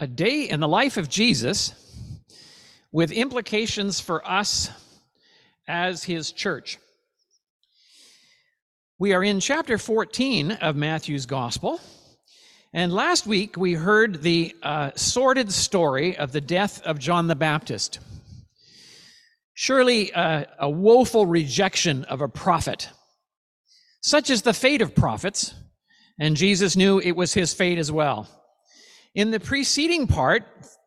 a day in the life of Jesus with implications for us as his church. We are in chapter 14 of Matthew's Gospel. And last week we heard the uh, sordid story of the death of John the Baptist. Surely uh, a woeful rejection of a prophet. Such is the fate of prophets, and Jesus knew it was his fate as well. In the preceding part,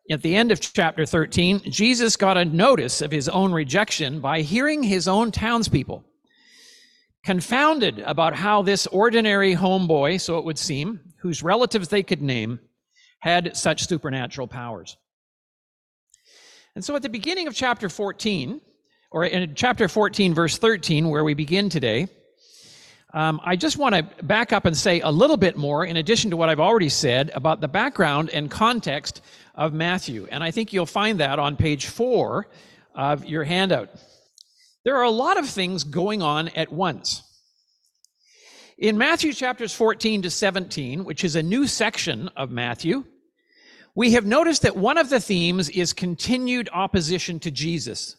at the end of chapter 13, Jesus got a notice of his own rejection by hearing his own townspeople confounded about how this ordinary homeboy, so it would seem, whose relatives they could name, had such supernatural powers. And so at the beginning of chapter 14, or in chapter 14, verse 13, where we begin today, um, I just want to back up and say a little bit more, in addition to what I've already said, about the background and context of Matthew. And I think you'll find that on page four of your handout. There are a lot of things going on at once. In Matthew chapters 14 to 17, which is a new section of Matthew, we have noticed that one of the themes is continued opposition to Jesus.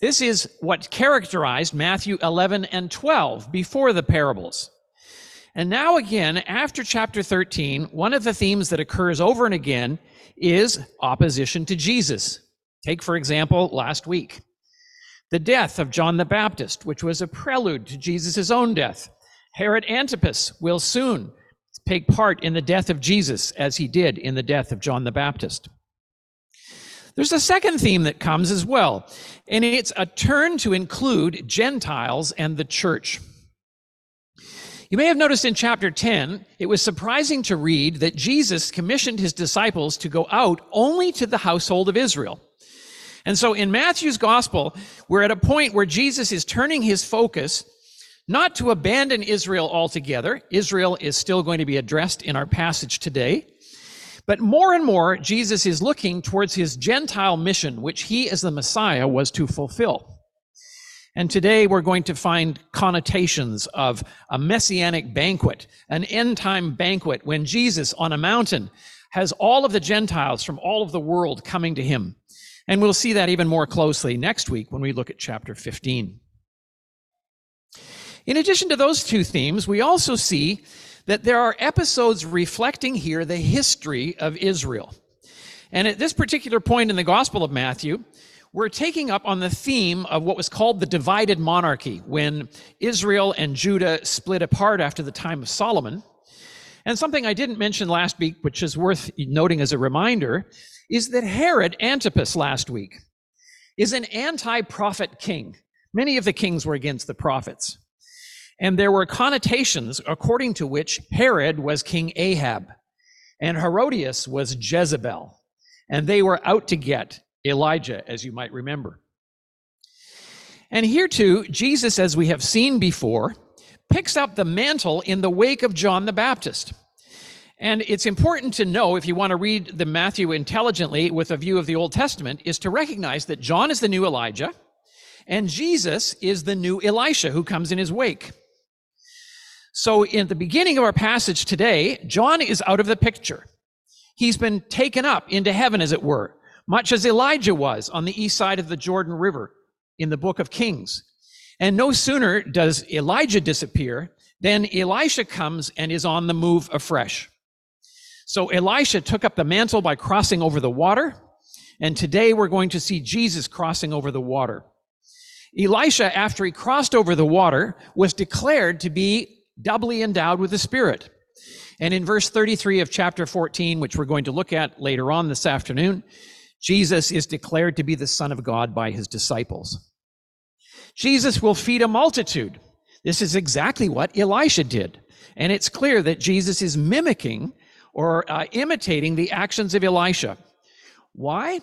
This is what characterized Matthew 11 and 12 before the parables. And now, again, after chapter 13, one of the themes that occurs over and again is opposition to Jesus. Take, for example, last week the death of John the Baptist, which was a prelude to Jesus' own death. Herod Antipas will soon take part in the death of Jesus as he did in the death of John the Baptist. There's a second theme that comes as well, and it's a turn to include Gentiles and the church. You may have noticed in chapter 10, it was surprising to read that Jesus commissioned his disciples to go out only to the household of Israel. And so in Matthew's gospel, we're at a point where Jesus is turning his focus not to abandon Israel altogether. Israel is still going to be addressed in our passage today. But more and more, Jesus is looking towards his Gentile mission, which he, as the Messiah, was to fulfill. And today we're going to find connotations of a messianic banquet, an end time banquet when Jesus on a mountain has all of the Gentiles from all of the world coming to him. And we'll see that even more closely next week when we look at chapter 15. In addition to those two themes, we also see that there are episodes reflecting here the history of Israel. And at this particular point in the Gospel of Matthew, we're taking up on the theme of what was called the divided monarchy, when Israel and Judah split apart after the time of Solomon. And something I didn't mention last week, which is worth noting as a reminder, is that Herod Antipas last week is an anti prophet king. Many of the kings were against the prophets. And there were connotations according to which Herod was King Ahab and Herodias was Jezebel. And they were out to get Elijah, as you might remember. And here too, Jesus, as we have seen before, picks up the mantle in the wake of John the Baptist. And it's important to know, if you want to read the Matthew intelligently with a view of the Old Testament, is to recognize that John is the new Elijah and Jesus is the new Elisha who comes in his wake. So, in the beginning of our passage today, John is out of the picture. He's been taken up into heaven, as it were, much as Elijah was on the east side of the Jordan River in the book of Kings. And no sooner does Elijah disappear than Elisha comes and is on the move afresh. So Elisha took up the mantle by crossing over the water, and today we're going to see Jesus crossing over the water. Elisha, after he crossed over the water, was declared to be doubly endowed with the Spirit. And in verse 33 of chapter 14, which we're going to look at later on this afternoon, Jesus is declared to be the Son of God by his disciples. Jesus will feed a multitude. This is exactly what Elisha did. And it's clear that Jesus is mimicking or uh, imitating the actions of Elisha. Why?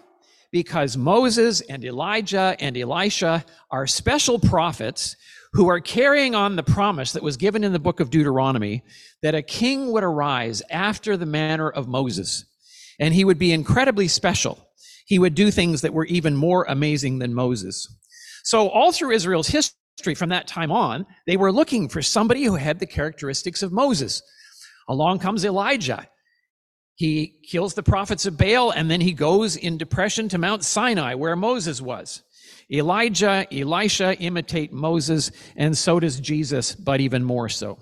Because Moses and Elijah and Elisha are special prophets who are carrying on the promise that was given in the book of Deuteronomy that a king would arise after the manner of Moses, and he would be incredibly special. He would do things that were even more amazing than Moses. So, all through Israel's history from that time on, they were looking for somebody who had the characteristics of Moses. Along comes Elijah. He kills the prophets of Baal and then he goes in depression to Mount Sinai where Moses was. Elijah, Elisha imitate Moses, and so does Jesus, but even more so.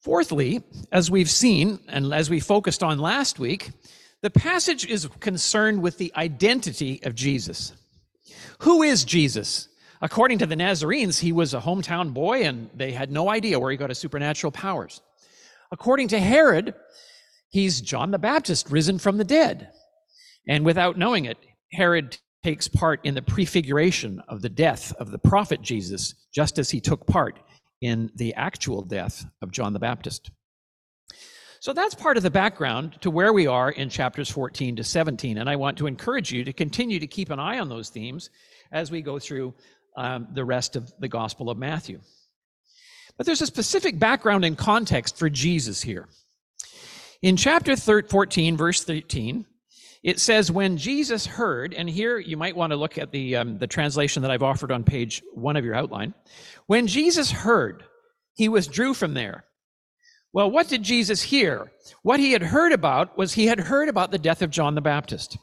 Fourthly, as we've seen, and as we focused on last week, the passage is concerned with the identity of Jesus. Who is Jesus? According to the Nazarenes, he was a hometown boy and they had no idea where he got his supernatural powers. According to Herod, he's John the Baptist risen from the dead. And without knowing it, Herod takes part in the prefiguration of the death of the prophet Jesus, just as he took part in the actual death of John the Baptist. So that's part of the background to where we are in chapters 14 to 17. And I want to encourage you to continue to keep an eye on those themes as we go through um, the rest of the Gospel of Matthew. But there's a specific background and context for Jesus here. In chapter 14, verse 13, it says, When Jesus heard, and here you might want to look at the, um, the translation that I've offered on page one of your outline. When Jesus heard, he withdrew from there. Well, what did Jesus hear? What he had heard about was he had heard about the death of John the Baptist.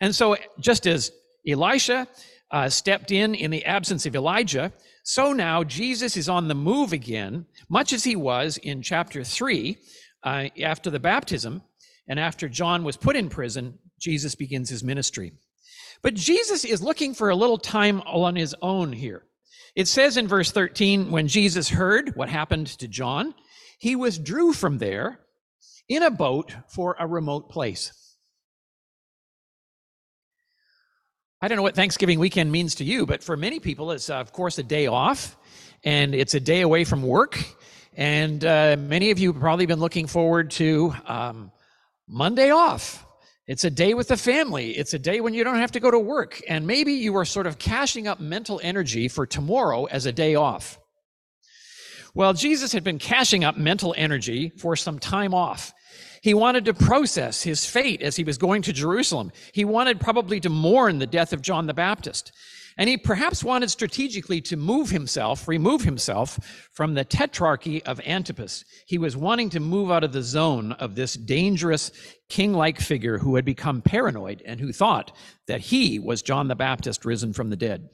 And so, just as Elisha uh, stepped in in the absence of Elijah, so now Jesus is on the move again, much as he was in chapter 3 uh, after the baptism. And after John was put in prison, Jesus begins his ministry. But Jesus is looking for a little time on his own here. It says in verse 13, when Jesus heard what happened to John, he withdrew from there in a boat for a remote place. I don't know what Thanksgiving weekend means to you, but for many people, it's of course a day off and it's a day away from work. And uh, many of you have probably been looking forward to um, Monday off. It's a day with the family. It's a day when you don't have to go to work. And maybe you are sort of cashing up mental energy for tomorrow as a day off. Well, Jesus had been cashing up mental energy for some time off. He wanted to process his fate as he was going to Jerusalem. He wanted probably to mourn the death of John the Baptist. And he perhaps wanted strategically to move himself, remove himself from the tetrarchy of Antipas. He was wanting to move out of the zone of this dangerous king like figure who had become paranoid and who thought that he was John the Baptist risen from the dead.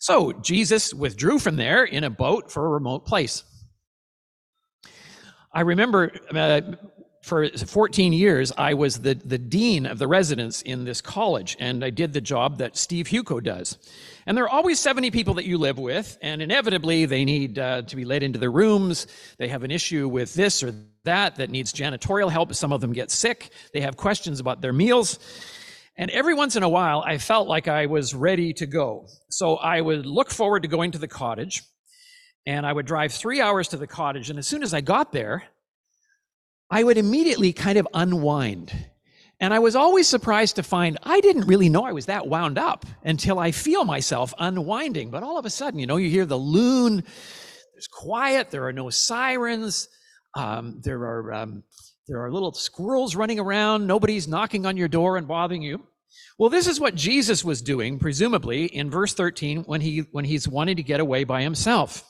So Jesus withdrew from there in a boat for a remote place. I remember uh, for 14 years, I was the, the dean of the residents in this college, and I did the job that Steve Huco does. And there are always 70 people that you live with, and inevitably they need uh, to be led into their rooms. They have an issue with this or that that needs janitorial help. Some of them get sick. They have questions about their meals. And every once in a while, I felt like I was ready to go. So I would look forward to going to the cottage, and I would drive three hours to the cottage. And as soon as I got there, I would immediately kind of unwind. And I was always surprised to find I didn't really know I was that wound up until I feel myself unwinding. But all of a sudden, you know, you hear the loon, there's quiet, there are no sirens, um, there are. Um, there are little squirrels running around. Nobody's knocking on your door and bothering you. Well, this is what Jesus was doing, presumably, in verse 13 when, he, when he's wanting to get away by himself.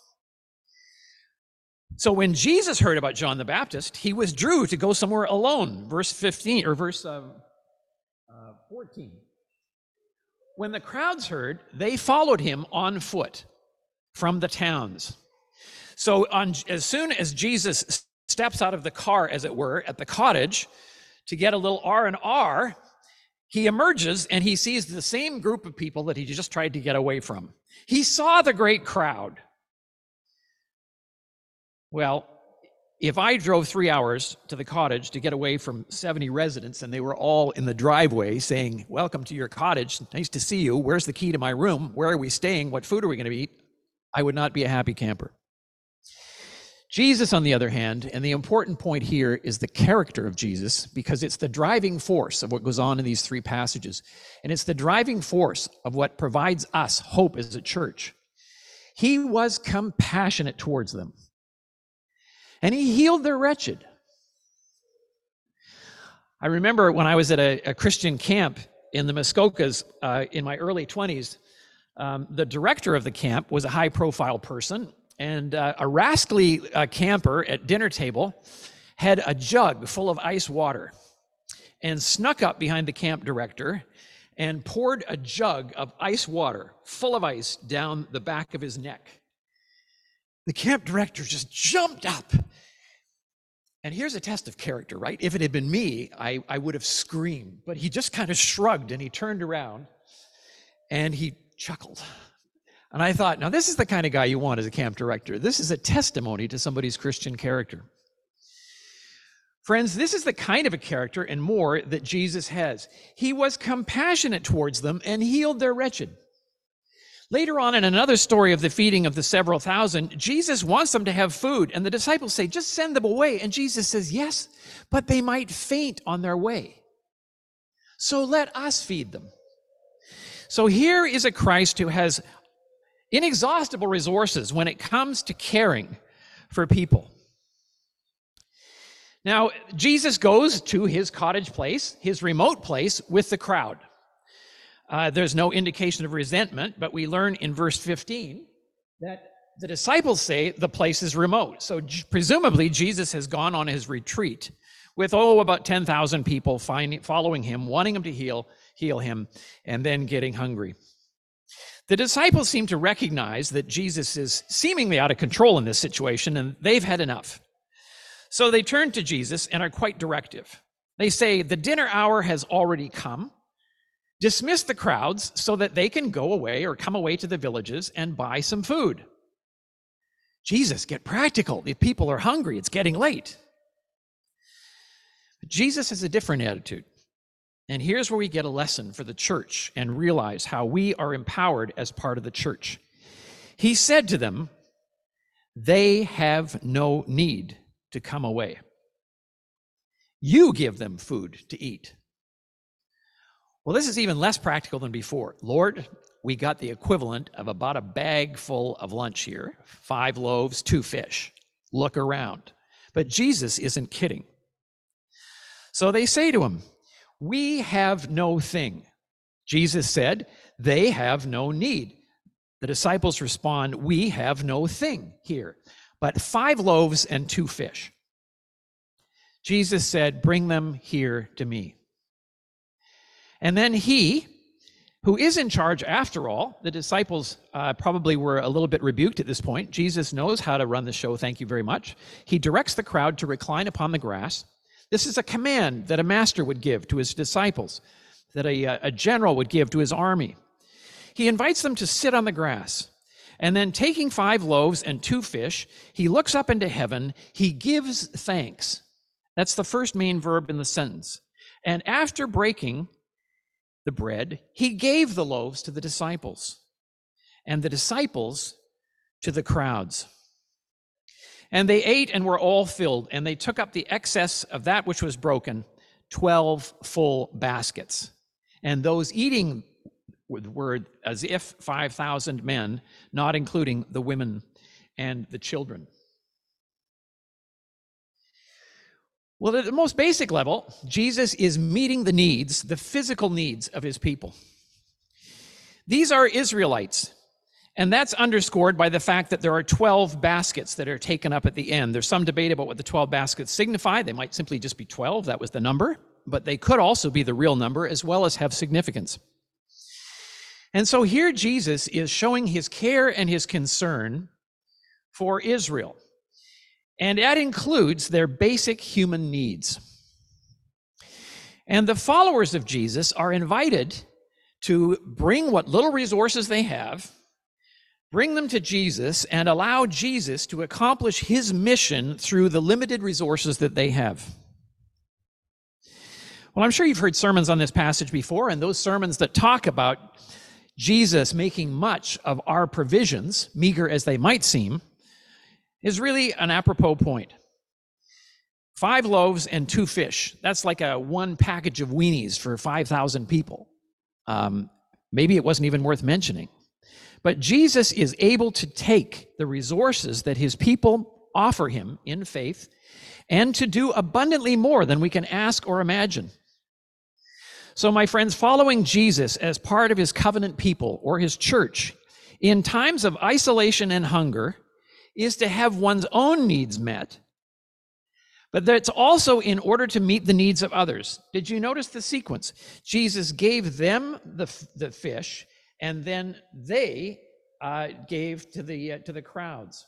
So when Jesus heard about John the Baptist, he withdrew to go somewhere alone. Verse 15 or verse uh, uh, 14. When the crowds heard, they followed him on foot from the towns. So on, as soon as Jesus steps out of the car, as it were, at the cottage to get a little R and R, he emerges and he sees the same group of people that he just tried to get away from. He saw the great crowd. Well, if I drove three hours to the cottage to get away from 70 residents and they were all in the driveway saying, Welcome to your cottage. Nice to see you. Where's the key to my room? Where are we staying? What food are we going to eat? I would not be a happy camper. Jesus, on the other hand, and the important point here is the character of Jesus, because it's the driving force of what goes on in these three passages. And it's the driving force of what provides us hope as a church. He was compassionate towards them, and he healed their wretched. I remember when I was at a, a Christian camp in the Muskokas uh, in my early 20s, um, the director of the camp was a high profile person and uh, a rascally uh, camper at dinner table had a jug full of ice water and snuck up behind the camp director and poured a jug of ice water full of ice down the back of his neck. The camp director just jumped up. And here's a test of character, right? If it had been me, I, I would have screamed. But he just kind of shrugged and he turned around and he chuckled. And I thought, now this is the kind of guy you want as a camp director. This is a testimony to somebody's Christian character. Friends, this is the kind of a character and more that Jesus has. He was compassionate towards them and healed their wretched. Later on in another story of the feeding of the several thousand, Jesus wants them to have food, and the disciples say, Just send them away. And Jesus says, Yes, but they might faint on their way. So let us feed them. So here is a Christ who has inexhaustible resources when it comes to caring for people. Now, Jesus goes to his cottage place, his remote place, with the crowd. Uh, there's no indication of resentment, but we learn in verse 15 that the disciples say the place is remote. So presumably, Jesus has gone on his retreat with, oh, about 10,000 people following him, wanting him to heal, heal him, and then getting hungry. The disciples seem to recognize that Jesus is seemingly out of control in this situation, and they've had enough. So they turn to Jesus and are quite directive. They say, The dinner hour has already come. Dismiss the crowds so that they can go away or come away to the villages and buy some food. Jesus, get practical. The people are hungry. It's getting late. But Jesus has a different attitude. And here's where we get a lesson for the church and realize how we are empowered as part of the church. He said to them, They have no need to come away. You give them food to eat. Well, this is even less practical than before. Lord, we got the equivalent of about a bag full of lunch here five loaves, two fish. Look around. But Jesus isn't kidding. So they say to him, We have no thing. Jesus said, They have no need. The disciples respond, We have no thing here but five loaves and two fish. Jesus said, Bring them here to me. And then he, who is in charge after all, the disciples uh, probably were a little bit rebuked at this point. Jesus knows how to run the show, thank you very much. He directs the crowd to recline upon the grass. This is a command that a master would give to his disciples, that a, a general would give to his army. He invites them to sit on the grass. And then taking five loaves and two fish, he looks up into heaven, he gives thanks. That's the first main verb in the sentence. And after breaking the bread, he gave the loaves to the disciples, and the disciples to the crowds. And they ate and were all filled, and they took up the excess of that which was broken, 12 full baskets. And those eating were as if 5,000 men, not including the women and the children. Well, at the most basic level, Jesus is meeting the needs, the physical needs of his people. These are Israelites, and that's underscored by the fact that there are 12 baskets that are taken up at the end. There's some debate about what the 12 baskets signify. They might simply just be 12, that was the number, but they could also be the real number as well as have significance. And so here Jesus is showing his care and his concern for Israel. And that includes their basic human needs. And the followers of Jesus are invited to bring what little resources they have, bring them to Jesus, and allow Jesus to accomplish his mission through the limited resources that they have. Well, I'm sure you've heard sermons on this passage before, and those sermons that talk about Jesus making much of our provisions, meager as they might seem, is really an apropos point. Five loaves and two fish. That's like a one package of weenies for 5,000 people. Um, maybe it wasn't even worth mentioning. But Jesus is able to take the resources that his people offer him in faith and to do abundantly more than we can ask or imagine. So, my friends, following Jesus as part of his covenant people or his church in times of isolation and hunger is to have one's own needs met, but that's also in order to meet the needs of others. Did you notice the sequence? Jesus gave them the, the fish, and then they uh, gave to the, uh, to the crowds.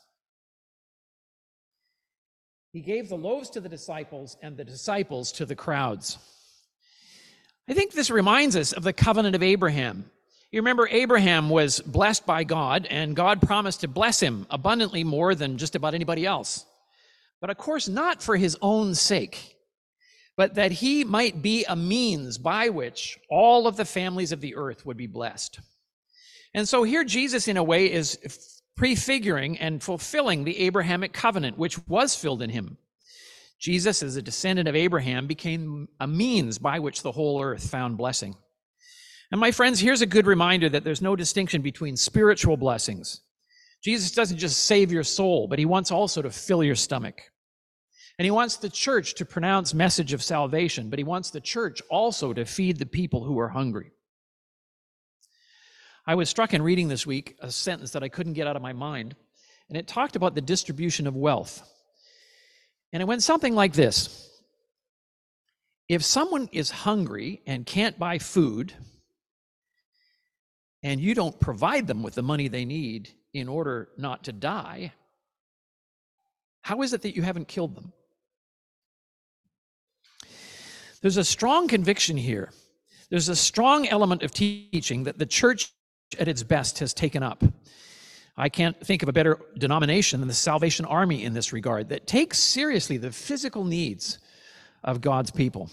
He gave the loaves to the disciples and the disciples to the crowds. I think this reminds us of the covenant of Abraham. You remember, Abraham was blessed by God, and God promised to bless him abundantly more than just about anybody else. But of course, not for his own sake, but that he might be a means by which all of the families of the earth would be blessed. And so here, Jesus, in a way, is prefiguring and fulfilling the Abrahamic covenant, which was filled in him. Jesus, as a descendant of Abraham, became a means by which the whole earth found blessing. And my friends, here's a good reminder that there's no distinction between spiritual blessings. Jesus doesn't just save your soul, but he wants also to fill your stomach. And he wants the church to pronounce message of salvation, but he wants the church also to feed the people who are hungry. I was struck in reading this week a sentence that I couldn't get out of my mind, and it talked about the distribution of wealth. And it went something like this If someone is hungry and can't buy food, and you don't provide them with the money they need in order not to die, how is it that you haven't killed them? There's a strong conviction here. There's a strong element of teaching that the church at its best has taken up. I can't think of a better denomination than the Salvation Army in this regard that takes seriously the physical needs of God's people.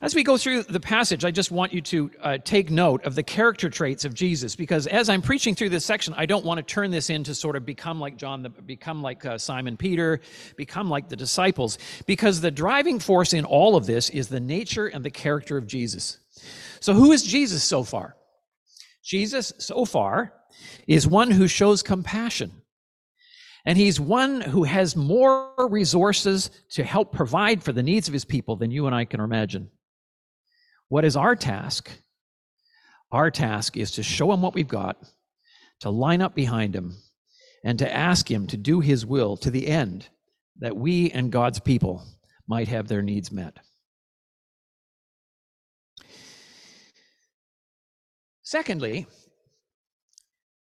As we go through the passage, I just want you to uh, take note of the character traits of Jesus, because as I'm preaching through this section, I don't want to turn this into sort of become like John, the, become like uh, Simon Peter, become like the disciples, because the driving force in all of this is the nature and the character of Jesus. So, who is Jesus so far? Jesus, so far, is one who shows compassion. And he's one who has more resources to help provide for the needs of his people than you and I can imagine. What is our task? Our task is to show him what we've got, to line up behind him, and to ask him to do his will to the end that we and God's people might have their needs met. Secondly,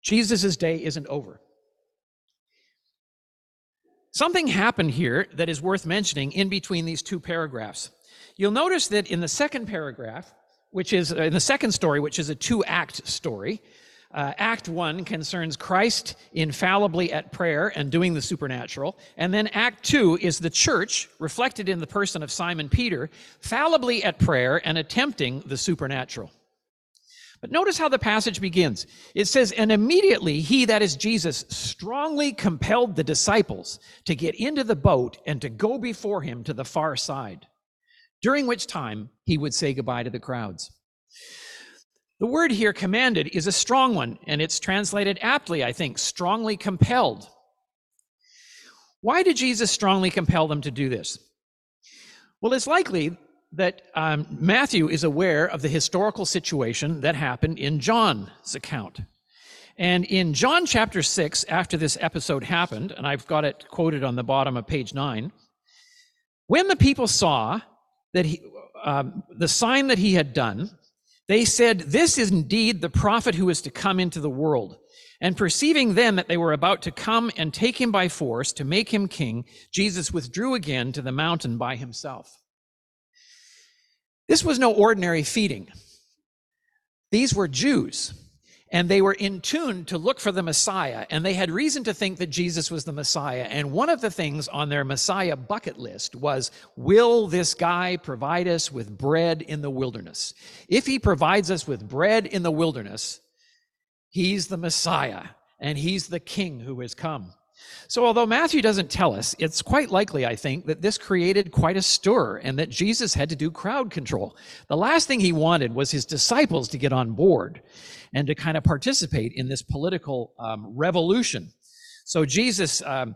Jesus' day isn't over. Something happened here that is worth mentioning in between these two paragraphs. You'll notice that in the second paragraph, which is uh, in the second story, which is a two act story, uh, act one concerns Christ infallibly at prayer and doing the supernatural. And then act two is the church, reflected in the person of Simon Peter, fallibly at prayer and attempting the supernatural. But notice how the passage begins. It says, And immediately he, that is Jesus, strongly compelled the disciples to get into the boat and to go before him to the far side during which time he would say goodbye to the crowds. The word here, commanded, is a strong one, and it's translated aptly, I think, strongly compelled. Why did Jesus strongly compel them to do this? Well, it's likely that um, Matthew is aware of the historical situation that happened in John's account. And in John chapter 6, after this episode happened, and I've got it quoted on the bottom of page 9, when the people saw that he, um, the sign that he had done, they said, This is indeed the prophet who is to come into the world. And perceiving then that they were about to come and take him by force to make him king, Jesus withdrew again to the mountain by himself. This was no ordinary feeding. These were Jews and they were in tune to look for the Messiah, and they had reason to think that Jesus was the Messiah. And one of the things on their Messiah bucket list was Will this guy provide us with bread in the wilderness? If he provides us with bread in the wilderness, he's the Messiah, and he's the king who has come. So, although Matthew doesn't tell us, it's quite likely, I think, that this created quite a stir and that Jesus had to do crowd control. The last thing he wanted was his disciples to get on board and to kind of participate in this political um, revolution. So, Jesus um,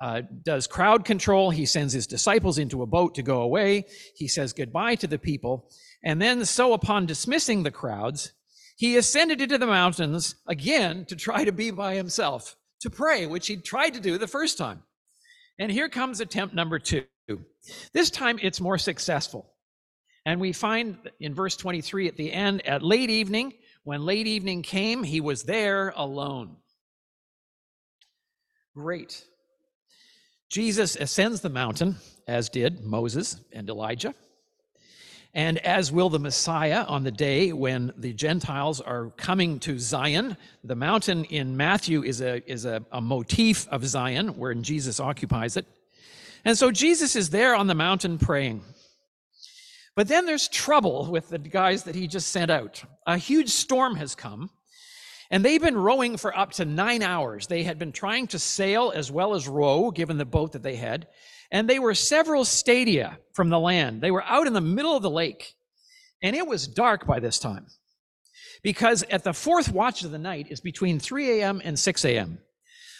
uh, does crowd control. He sends his disciples into a boat to go away. He says goodbye to the people. And then, so upon dismissing the crowds, he ascended into the mountains again to try to be by himself, to pray, which he tried to do the first time. And here comes attempt number two. This time it's more successful. And we find in verse 23 at the end, at late evening, when late evening came, he was there alone. Great. Jesus ascends the mountain, as did Moses and Elijah. And as will the Messiah on the day when the Gentiles are coming to Zion. The mountain in Matthew is a, is a, a motif of Zion, wherein Jesus occupies it. And so Jesus is there on the mountain praying. But then there's trouble with the guys that he just sent out. A huge storm has come, and they've been rowing for up to nine hours. They had been trying to sail as well as row, given the boat that they had, and they were several stadia from the land. They were out in the middle of the lake, and it was dark by this time. Because at the fourth watch of the night is between 3 a.m. and 6 a.m.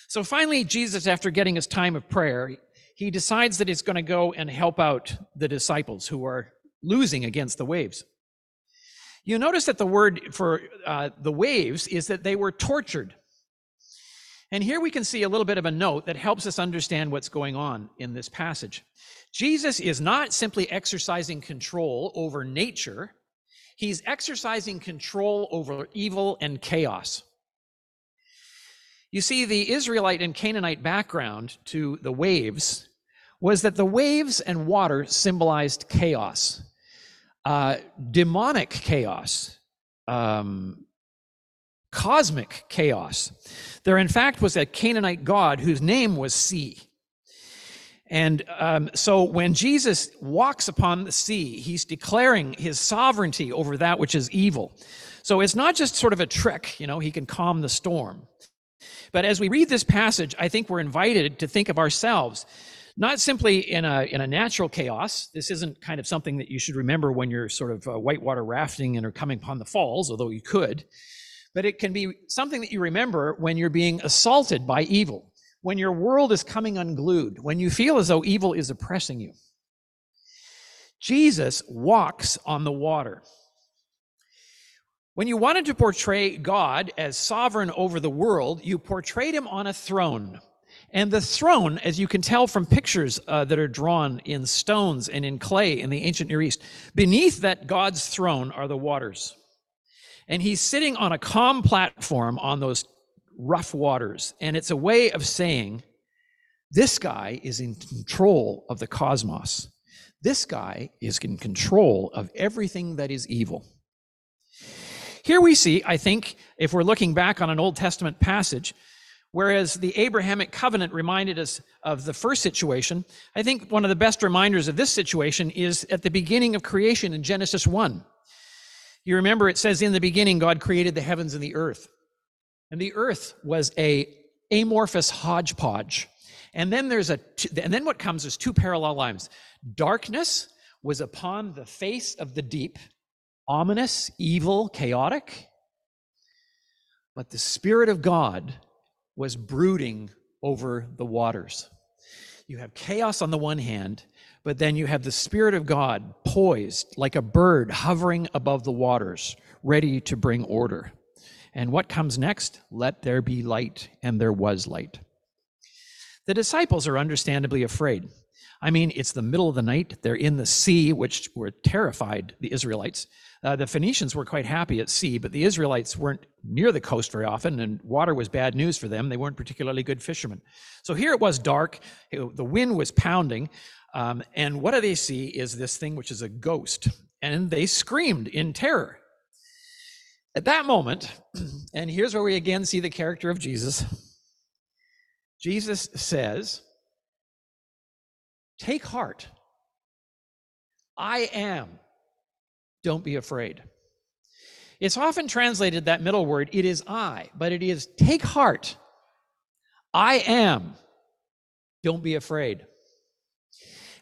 So finally, Jesus, after getting his time of prayer, he decides that he's going to go and help out the disciples who are losing against the waves. You notice that the word for uh, the waves is that they were tortured. And here we can see a little bit of a note that helps us understand what's going on in this passage. Jesus is not simply exercising control over nature, he's exercising control over evil and chaos. You see, the Israelite and Canaanite background to the waves was that the waves and water symbolized chaos uh, demonic chaos, um, cosmic chaos. There, in fact, was a Canaanite god whose name was Sea. And um, so when Jesus walks upon the sea, he's declaring his sovereignty over that which is evil. So it's not just sort of a trick, you know, he can calm the storm. But as we read this passage, I think we're invited to think of ourselves not simply in a, in a natural chaos. This isn't kind of something that you should remember when you're sort of uh, whitewater rafting and are coming upon the falls, although you could. But it can be something that you remember when you're being assaulted by evil, when your world is coming unglued, when you feel as though evil is oppressing you. Jesus walks on the water. When you wanted to portray God as sovereign over the world, you portrayed him on a throne. And the throne, as you can tell from pictures uh, that are drawn in stones and in clay in the ancient Near East, beneath that God's throne are the waters. And he's sitting on a calm platform on those rough waters. And it's a way of saying, this guy is in control of the cosmos. This guy is in control of everything that is evil. Here we see, I think, if we're looking back on an Old Testament passage, Whereas the Abrahamic covenant reminded us of the first situation, I think one of the best reminders of this situation is at the beginning of creation in Genesis 1. You remember it says, In the beginning, God created the heavens and the earth. And the earth was a amorphous hodgepodge. And then there's a, and then what comes is two parallel lines. Darkness was upon the face of the deep, ominous, evil, chaotic. But the Spirit of God was brooding over the waters. You have chaos on the one hand, but then you have the Spirit of God poised like a bird hovering above the waters, ready to bring order. And what comes next? Let there be light, and there was light. The disciples are understandably afraid. I mean, it's the middle of the night. They're in the sea, which were terrified, the Israelites. Uh, the Phoenicians were quite happy at sea, but the Israelites weren't near the coast very often, and water was bad news for them. They weren't particularly good fishermen. So here it was dark, it, the wind was pounding, um, and what do they see is this thing which is a ghost. And they screamed in terror. At that moment, and here's where we again see the character of Jesus Jesus says, Take heart. I am don't be afraid. It's often translated that middle word, it is I, but it is take heart. I am. Don't be afraid.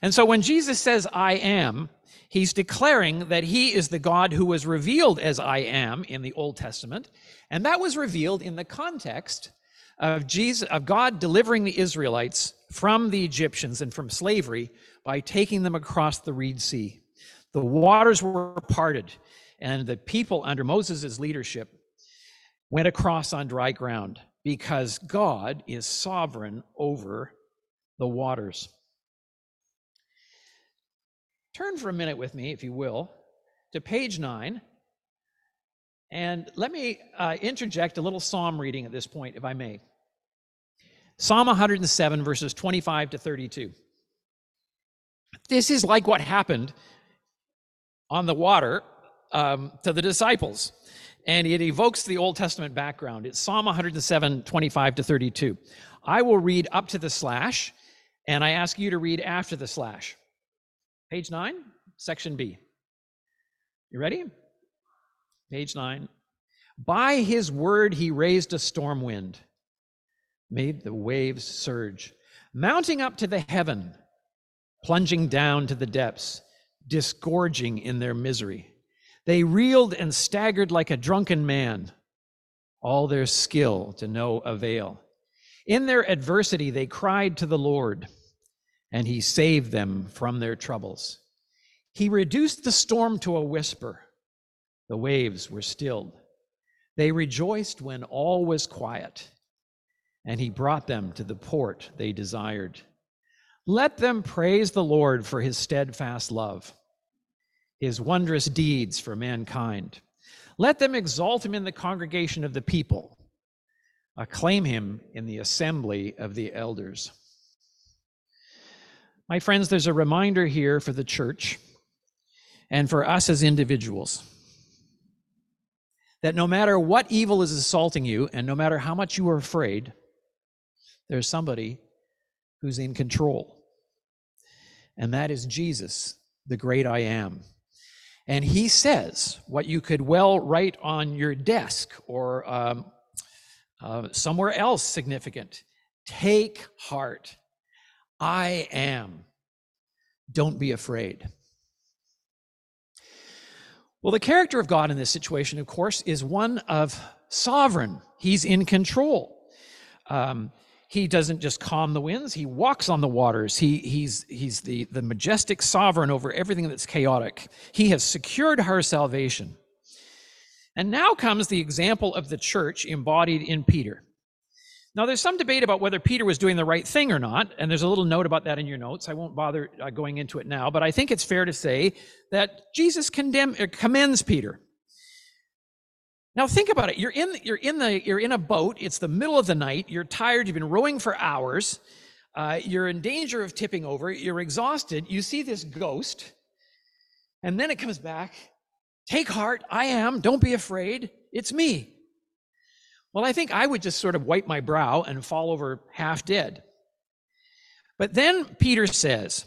And so when Jesus says, I am, he's declaring that he is the God who was revealed as I am in the Old Testament. And that was revealed in the context of Jesus, of God delivering the Israelites from the Egyptians and from slavery by taking them across the Reed Sea. The waters were parted, and the people under Moses' leadership went across on dry ground because God is sovereign over the waters. Turn for a minute with me, if you will, to page nine. And let me uh, interject a little psalm reading at this point, if I may. Psalm 107, verses 25 to 32. This is like what happened on the water um, to the disciples. And it evokes the Old Testament background. It's Psalm 107, 25 to 32. I will read up to the slash, and I ask you to read after the slash. Page 9, section B. You ready? Page 9. By his word he raised a storm wind, made the waves surge, mounting up to the heaven, plunging down to the depths, disgorging in their misery. They reeled and staggered like a drunken man, all their skill to no avail. In their adversity, they cried to the Lord, and he saved them from their troubles. He reduced the storm to a whisper. The waves were stilled. They rejoiced when all was quiet, and he brought them to the port they desired. Let them praise the Lord for his steadfast love his wondrous deeds for mankind. Let them exalt him in the congregation of the people, acclaim him in the assembly of the elders. My friends, there's a reminder here for the church and for us as individuals that no matter what evil is assaulting you and no matter how much you are afraid, there's somebody who's in control. And that is Jesus, the great I am. And he says what you could well write on your desk or um, uh, somewhere else significant Take heart. I am. Don't be afraid. Well, the character of God in this situation, of course, is one of sovereign. He's in control. Um, he doesn't just calm the winds, he walks on the waters. He, he's he's the, the majestic sovereign over everything that's chaotic. He has secured our salvation. And now comes the example of the church embodied in Peter. Now, there's some debate about whether Peter was doing the right thing or not, and there's a little note about that in your notes. I won't bother uh, going into it now, but I think it's fair to say that Jesus condemn, uh, commends Peter. Now think about it. You're in you're in the you're in a boat. It's the middle of the night. You're tired. You've been rowing for hours. Uh, you're in danger of tipping over. You're exhausted. You see this ghost, and then it comes back. Take heart. I am. Don't be afraid. It's me. Well, I think I would just sort of wipe my brow and fall over half dead. But then Peter says,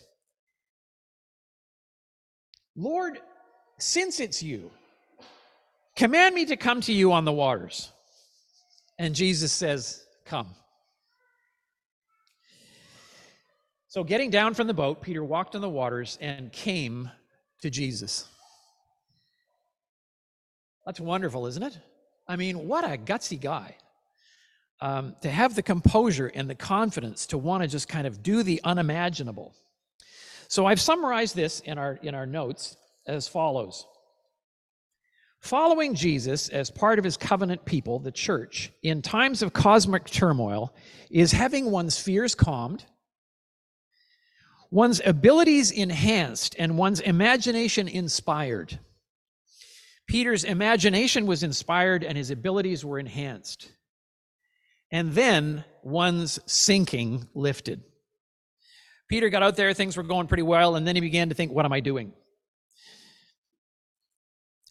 Lord, since it's you, Command me to come to you on the waters. And Jesus says, Come. So, getting down from the boat, Peter walked on the waters and came to Jesus. That's wonderful, isn't it? I mean, what a gutsy guy. Um, to have the composure and the confidence to want to just kind of do the unimaginable. So I've summarized this in our in our notes as follows. Following Jesus as part of his covenant people, the church, in times of cosmic turmoil, is having one's fears calmed, one's abilities enhanced, and one's imagination inspired. Peter's imagination was inspired and his abilities were enhanced. And then one's sinking lifted. Peter got out there, things were going pretty well, and then he began to think, What am I doing?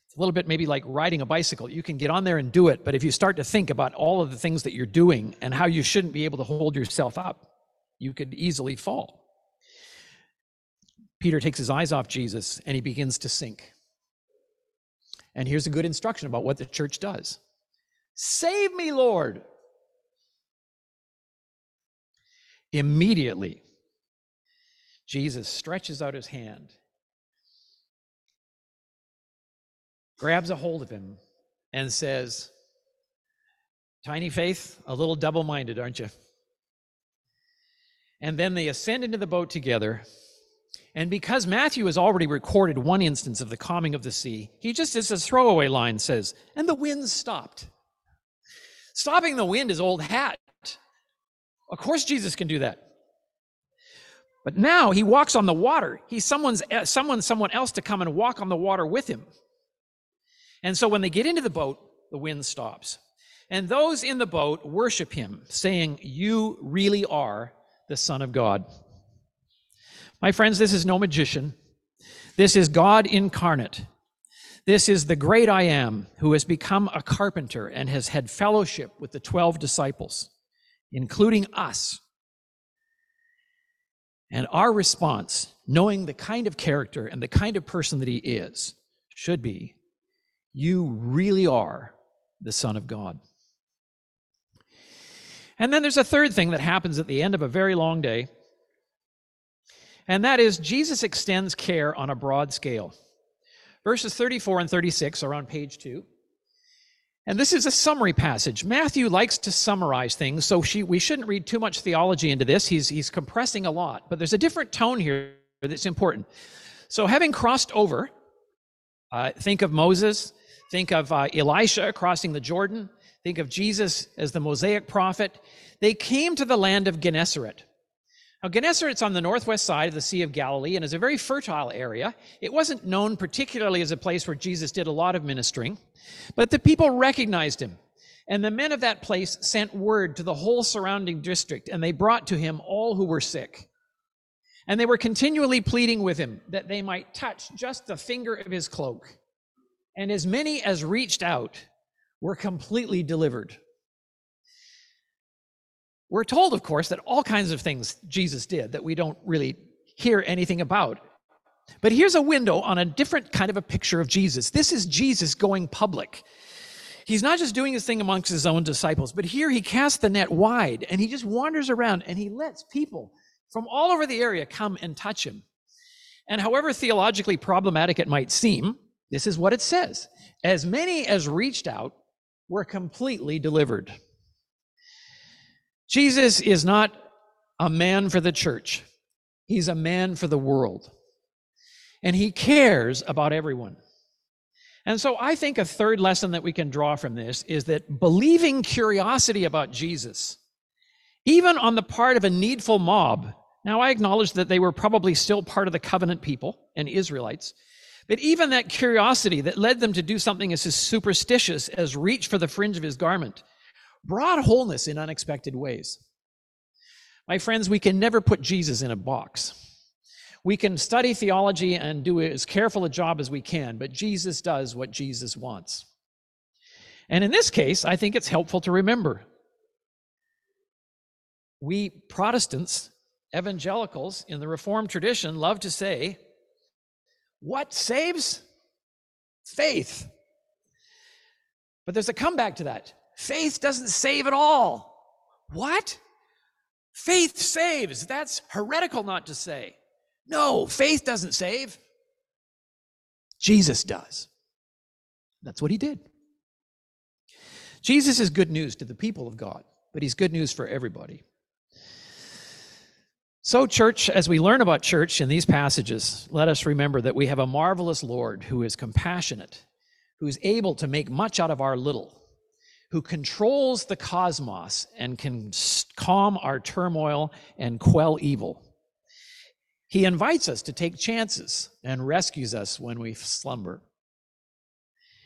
It's a little bit maybe like riding a bicycle. You can get on there and do it, but if you start to think about all of the things that you're doing and how you shouldn't be able to hold yourself up, you could easily fall. Peter takes his eyes off Jesus and he begins to sink. And here's a good instruction about what the church does Save me, Lord. Immediately, Jesus stretches out his hand grabs a hold of him and says, Tiny faith, a little double minded, aren't you? And then they ascend into the boat together, And because Matthew has already recorded one instance of the calming of the sea, he just as a throwaway line says, and the wind stopped. Stopping the wind is old hat. Of course, Jesus can do that. But now he walks on the water. He's someone's uh, someone someone else to come and walk on the water with him. And so when they get into the boat, the wind stops. And those in the boat worship him, saying, "You really are the Son of God." My friends, this is no magician. This is God incarnate. This is the great I am who has become a carpenter and has had fellowship with the 12 disciples, including us. And our response, knowing the kind of character and the kind of person that he is, should be you really are the Son of God. And then there's a third thing that happens at the end of a very long day, and that is Jesus extends care on a broad scale. Verses 34 and 36 are on page 2. And this is a summary passage. Matthew likes to summarize things, so she, we shouldn't read too much theology into this. He's, he's compressing a lot, but there's a different tone here that's important. So, having crossed over, uh, think of Moses, think of uh, Elisha crossing the Jordan, think of Jesus as the Mosaic prophet. They came to the land of Gennesaret. Now, Gennesaret's on the northwest side of the Sea of Galilee and is a very fertile area. It wasn't known particularly as a place where Jesus did a lot of ministering, but the people recognized him. And the men of that place sent word to the whole surrounding district, and they brought to him all who were sick. And they were continually pleading with him that they might touch just the finger of his cloak. And as many as reached out were completely delivered. We're told, of course, that all kinds of things Jesus did that we don't really hear anything about. But here's a window on a different kind of a picture of Jesus. This is Jesus going public. He's not just doing his thing amongst his own disciples, but here he casts the net wide and he just wanders around and he lets people from all over the area come and touch him. And however theologically problematic it might seem, this is what it says As many as reached out were completely delivered. Jesus is not a man for the church, he's a man for the world. And he cares about everyone. And so I think a third lesson that we can draw from this is that believing curiosity about Jesus, even on the part of a needful mob, now I acknowledge that they were probably still part of the covenant people and Israelites, but even that curiosity that led them to do something as superstitious as reach for the fringe of his garment brought wholeness in unexpected ways. My friends, we can never put Jesus in a box. We can study theology and do as careful a job as we can, but Jesus does what Jesus wants. And in this case, I think it's helpful to remember we Protestants, evangelicals in the Reformed tradition, love to say, What saves? Faith. But there's a comeback to that. Faith doesn't save at all. What? Faith saves. That's heretical not to say. No, faith doesn't save. Jesus does. That's what he did. Jesus is good news to the people of God, but he's good news for everybody. So, church, as we learn about church in these passages, let us remember that we have a marvelous Lord who is compassionate, who is able to make much out of our little who controls the cosmos and can calm our turmoil and quell evil. He invites us to take chances and rescues us when we slumber.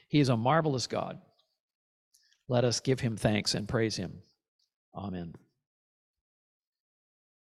He is a marvelous God. Let us give him thanks and praise him. Amen.